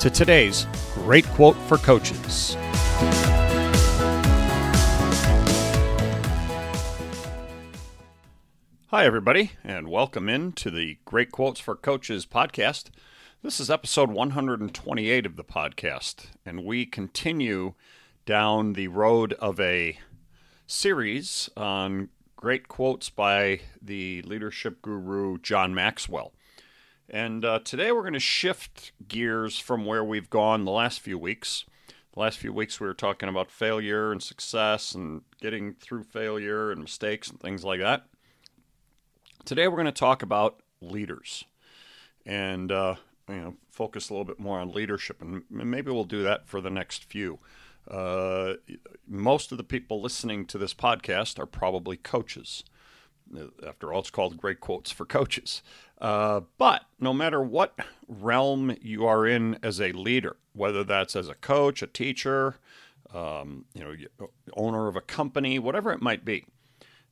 to today's great quote for coaches. Hi, everybody, and welcome in to the Great Quotes for Coaches podcast. This is episode 128 of the podcast, and we continue down the road of a series on great quotes by the leadership guru John Maxwell. And uh, today we're going to shift gears from where we've gone the last few weeks. The last few weeks we were talking about failure and success and getting through failure and mistakes and things like that. Today we're going to talk about leaders and uh, you know focus a little bit more on leadership, and maybe we'll do that for the next few. Uh, most of the people listening to this podcast are probably coaches. After all, it's called Great Quotes for Coaches. Uh, but no matter what realm you are in as a leader, whether that's as a coach, a teacher, um, you know, owner of a company, whatever it might be,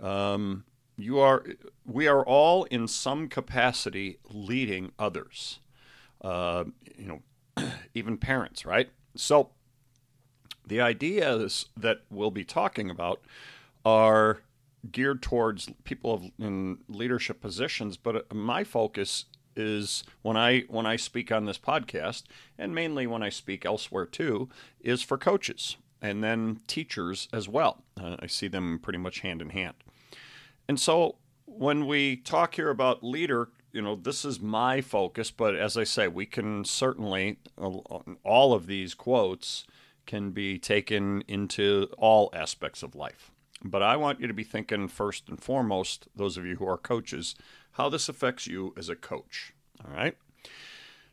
um, you are, we are all in some capacity leading others. Uh, you know, even parents, right? So the ideas that we'll be talking about are geared towards people in leadership positions, but uh, my focus is when I when I speak on this podcast, and mainly when I speak elsewhere too, is for coaches and then teachers as well. Uh, I see them pretty much hand in hand. And so when we talk here about leader, you know, this is my focus, but as I say, we can certainly uh, all of these quotes can be taken into all aspects of life. But I want you to be thinking first and foremost, those of you who are coaches, how this affects you as a coach. All right.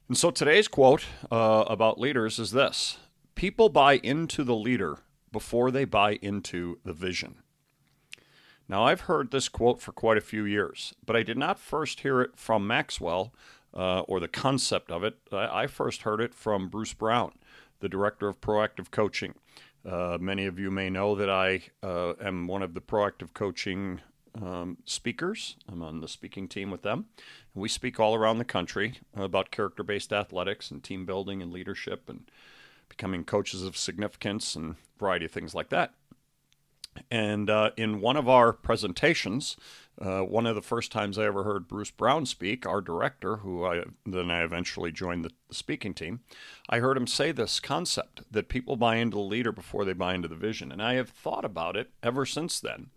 And so today's quote uh, about leaders is this People buy into the leader before they buy into the vision. Now, I've heard this quote for quite a few years, but I did not first hear it from Maxwell uh, or the concept of it. I, first heard it from Bruce Brown, the director of proactive coaching. Uh, many of you may know that I uh, am one of the proactive coaching um, speakers. I'm on the speaking team with them. And We speak all around the country about character based athletics and team building and leadership and becoming coaches of significance and variety of things like that. And uh, in one of our presentations, uh, one of the first times I ever heard Bruce Brown speak, our director, who I then I eventually joined the, the speaking team, I heard him say this concept that people buy into the leader before they buy into the vision, and I have thought about it ever since then.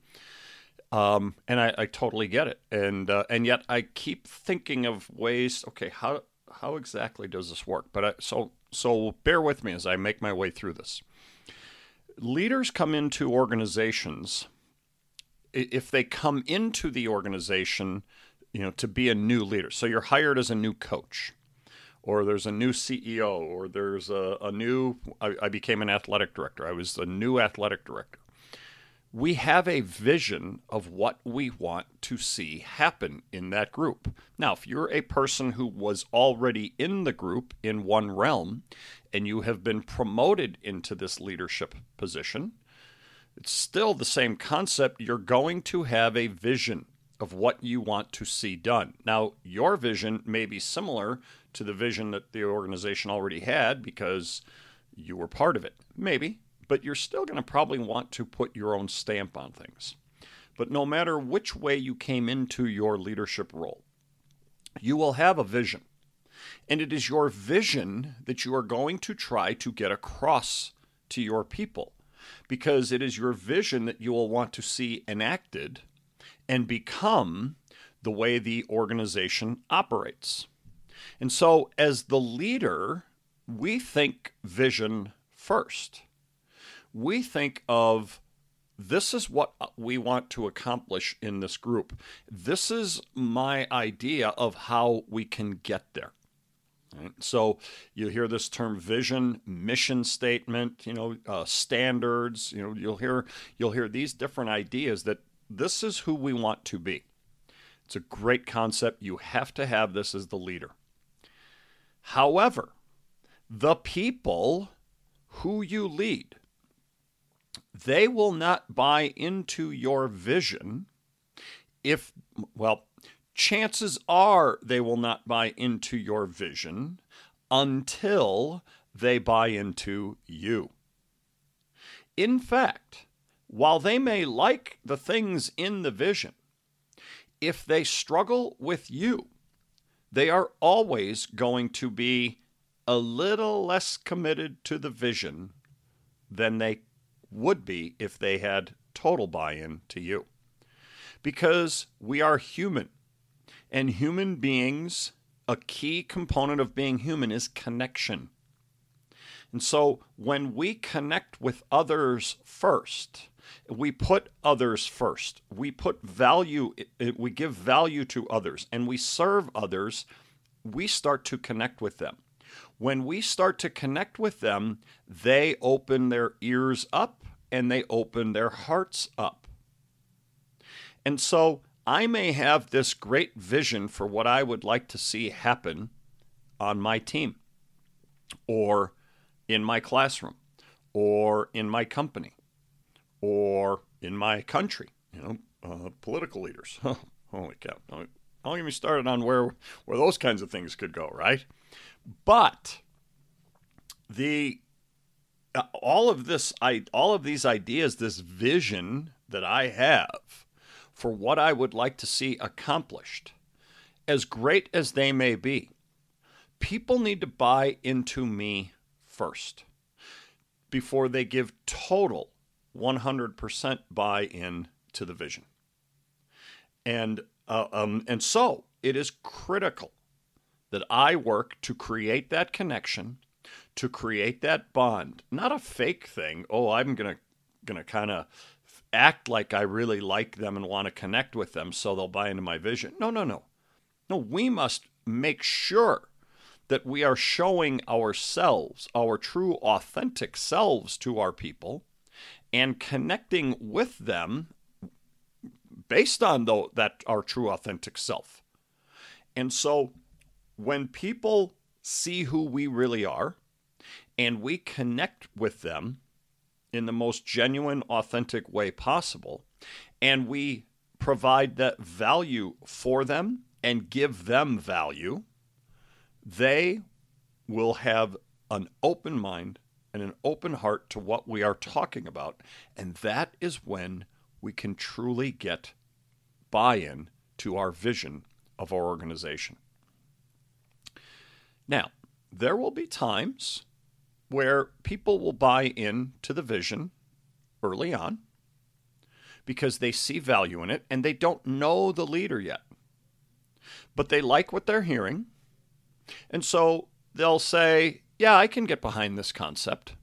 Um, and I, I, totally get it, and uh, and yet I keep thinking of ways. Okay, how how exactly does this work? But I, so so bear with me as I make my way through this leaders come into organizations if they come into the organization you know to be a new leader. So you're hired as a new coach or there's a new ceo or there's a, a new I, I became an athletic director. I was a new athletic director. We have a vision of what we want to see happen in that group. Now, if you're a person who was already in the group in one realm and you have been promoted into this leadership position, it's still the same concept. You're going to have a vision of what you want to see done. Now, your vision may be similar to the vision that the organization already had because you were part of it. Maybe but you're still going to probably want to put your own stamp on things. But no matter which way you came into your leadership role, you will have a vision. And it is your vision that you are going to try to get across to your people because it is your vision that you will want to see enacted and become the way the organization operates. And so, as the leader, we think vision first we think of this is what we want to accomplish in this group. This is my idea of how we can get there. Right? So you hear this term vision, mission statement, you know, uh, standards. You know, you'll hear you'll hear these different ideas that this is who we want to be. It's a great concept. You have to have this as the leader. However, the people who you lead, they will not buy into your vision if, well, chances are they will not buy into your vision until they buy into you. In fact, while they may like the things in the vision, if they struggle with you, they are always going to be a little less committed to the vision than they would be if they had total buy in to you. Because we are human, and human beings, a key component of being human is connection. And so when we connect with others first, we put others first. We put value, we give value to others, and we serve others. We start to connect with them. When we start to connect with them, they open their ears up and they open their hearts up. And so I may have this great vision for what I would like to see happen on my team or in my classroom or in my company or in my country, you know, uh, political leaders. Holy cow. Don't, don't get me started on where, where those kinds of things could go, right? But the uh, all of this I all of these ideas, this vision that I have for what I would like to see accomplished, as great as they may be, people need to buy into me first before they give total 100% buy in to the vision. And, uh, um, and so it is critical that I work to create that connection, to create that bond, not a fake thing. Oh, I'm going to going to kind of act like I really like them and want to connect with them so they'll buy into my vision. No, no, no. No, we must make sure that we are showing ourselves, our true, authentic selves to our people and connecting with them based on though that our true authentic self. And so when people see who we really are and we connect with them in the most genuine authentic way possible and we provide that value for them and give them value, they will have an open mind and an open heart to what we are talking about. And that is when we can truly get buy in to our vision of our organization. Now, there will be times where people will buy in to the vision early on because they see value in it and they don't know the leader yet. But they like what they're hearing. And so they'll say, yeah, I can get behind this concept.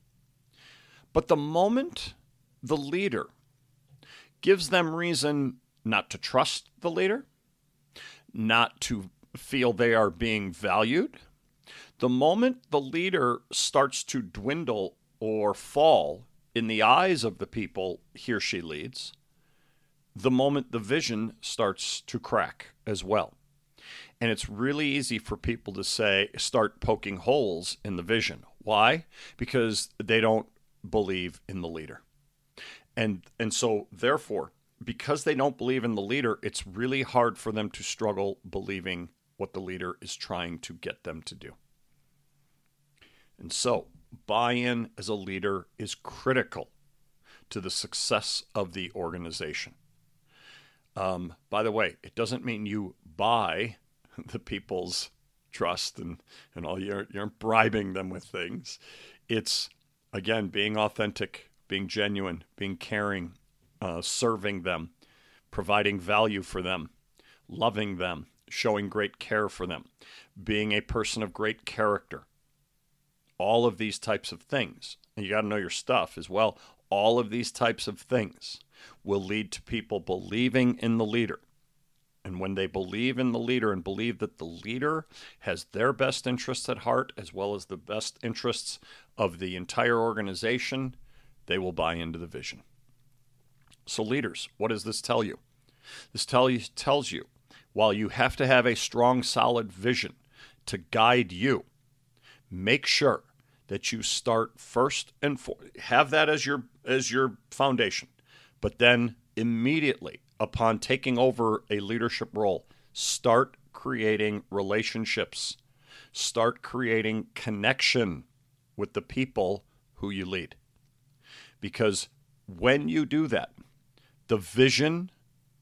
But the moment the leader gives them reason not to trust the leader, not to feel they are being valued, the moment the leader starts to dwindle or fall in the eyes of the people he or she leads, the moment the vision starts to crack as well. And it's really easy for people to say, start poking holes in the vision. Why? Because they don't believe in the leader. And, and so, therefore, because they don't believe in the leader, it's really hard for them to struggle believing what the leader is trying to get them to do. And so, buy in as a leader is critical to the success of the organization. Um, by the way, it doesn't mean you buy the people's trust and, and all you're you're bribing them with things. It's again being authentic, being genuine, being caring, uh, serving them, providing value for them, loving them, showing great care for them, being a person of great character. All of these types of things. And you got to know your stuff as well. All of these types of things will lead to people believing in the leader And when they believe in the leader and believe that the leader has their best interests at heart as well as the best interests of the entire organization, they will buy into the vision. So, leaders, what does this tell you? This tell you, tells you while you have to have a strong, solid vision to guide you, make sure that you start first and for, have that as your as your foundation, but then immediately upon taking over a leadership role, start creating relationships, start creating connection with the people who you lead. Because when you do that, the vision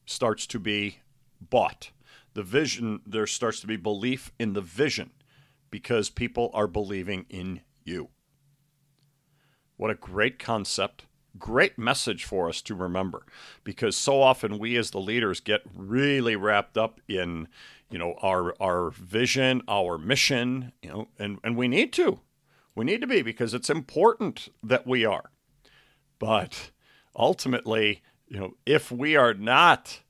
starts to be bought. The vision, there starts to be belief in the vision because people are believing in you. What a great concept great message for us to remember because so often we as the leaders get really wrapped up in you know our our vision our mission you know and and we need to we need to be because it's important that we are but ultimately you know if we are not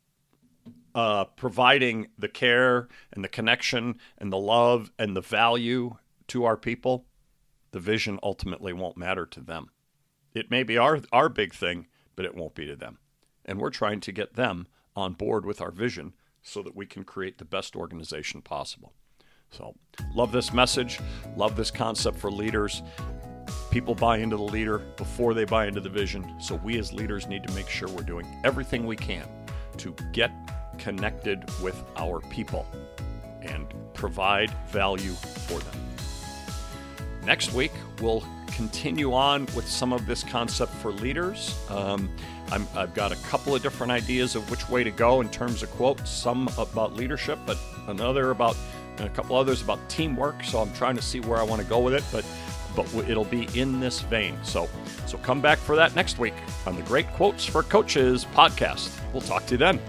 uh, providing the care and the connection and the love and the value to our people the vision ultimately won't matter to them it may be our, our big thing, but it won't be to them. And we're trying to get them on board with our vision so that we can create the best organization possible. So, love this message, love this concept for leaders. People buy into the leader before they buy into the vision. So, we as leaders need to make sure we're doing everything we can to get connected with our people and provide value for them. Next week, we'll continue on with some of this concept for leaders. Um, i have got a couple of different ideas of which way to go in terms of quotes, some about leadership, but another about, and a couple others about teamwork. So I'm trying to see where I want to go with it, but but it'll be in this vein. So so come back for that next week on the Great Quotes for Coaches podcast. We'll talk to you then.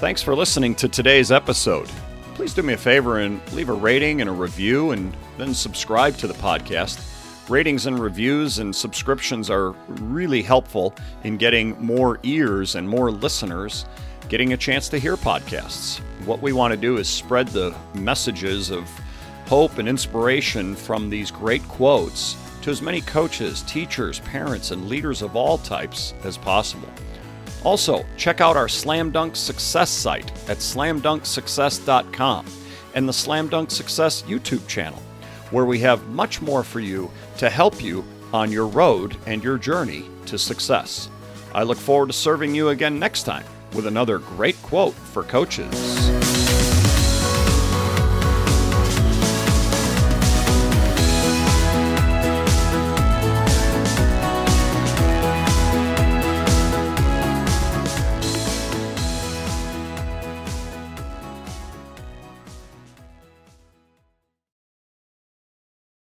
Thanks for listening to today's episode. Please do me a favor and leave a rating and a review and then subscribe to the podcast. Ratings and reviews and subscriptions are really helpful in getting more ears and more listeners getting a chance to hear podcasts. What we want to do is spread the messages of hope and inspiration from these great quotes to as many coaches, teachers, parents, and leaders of all types as possible. Also, check out our Slam Dunk Success site at slamdunksuccess.com and the Slam Dunk Success YouTube channel, where we have much more for you to help you on your road and your journey to success. I look forward to serving you again next time with another great quote for coaches.